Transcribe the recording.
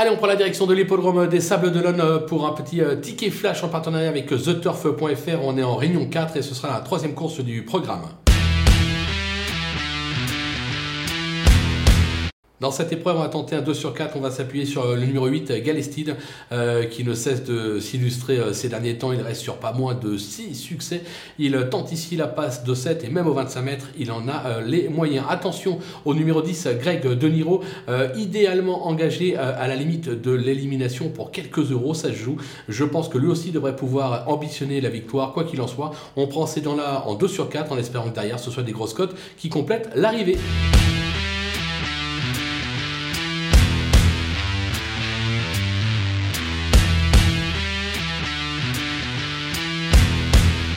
Allez, on prend la direction de l'hippodrome des Sables d'Olonne pour un petit euh, ticket flash en partenariat avec TheTurf.fr. On est en Réunion 4 et ce sera la troisième course du programme. Dans cette épreuve, on va tenter un 2 sur 4. On va s'appuyer sur euh, le numéro 8, Galestide, euh, qui ne cesse de s'illustrer euh, ces derniers temps. Il reste sur pas moins de 6 succès. Il tente ici la passe de 7 et même au 25 mètres, il en a les moyens. Attention au numéro 10, Greg De Niro, idéalement engagé à la limite de l'élimination pour quelques euros. Ça se joue. Je pense que lui aussi devrait pouvoir ambitionner la victoire. Quoi qu'il en soit, on prend ces dents-là en 2 sur 4 en espérant que derrière ce soit des grosses cotes qui complètent l'arrivée.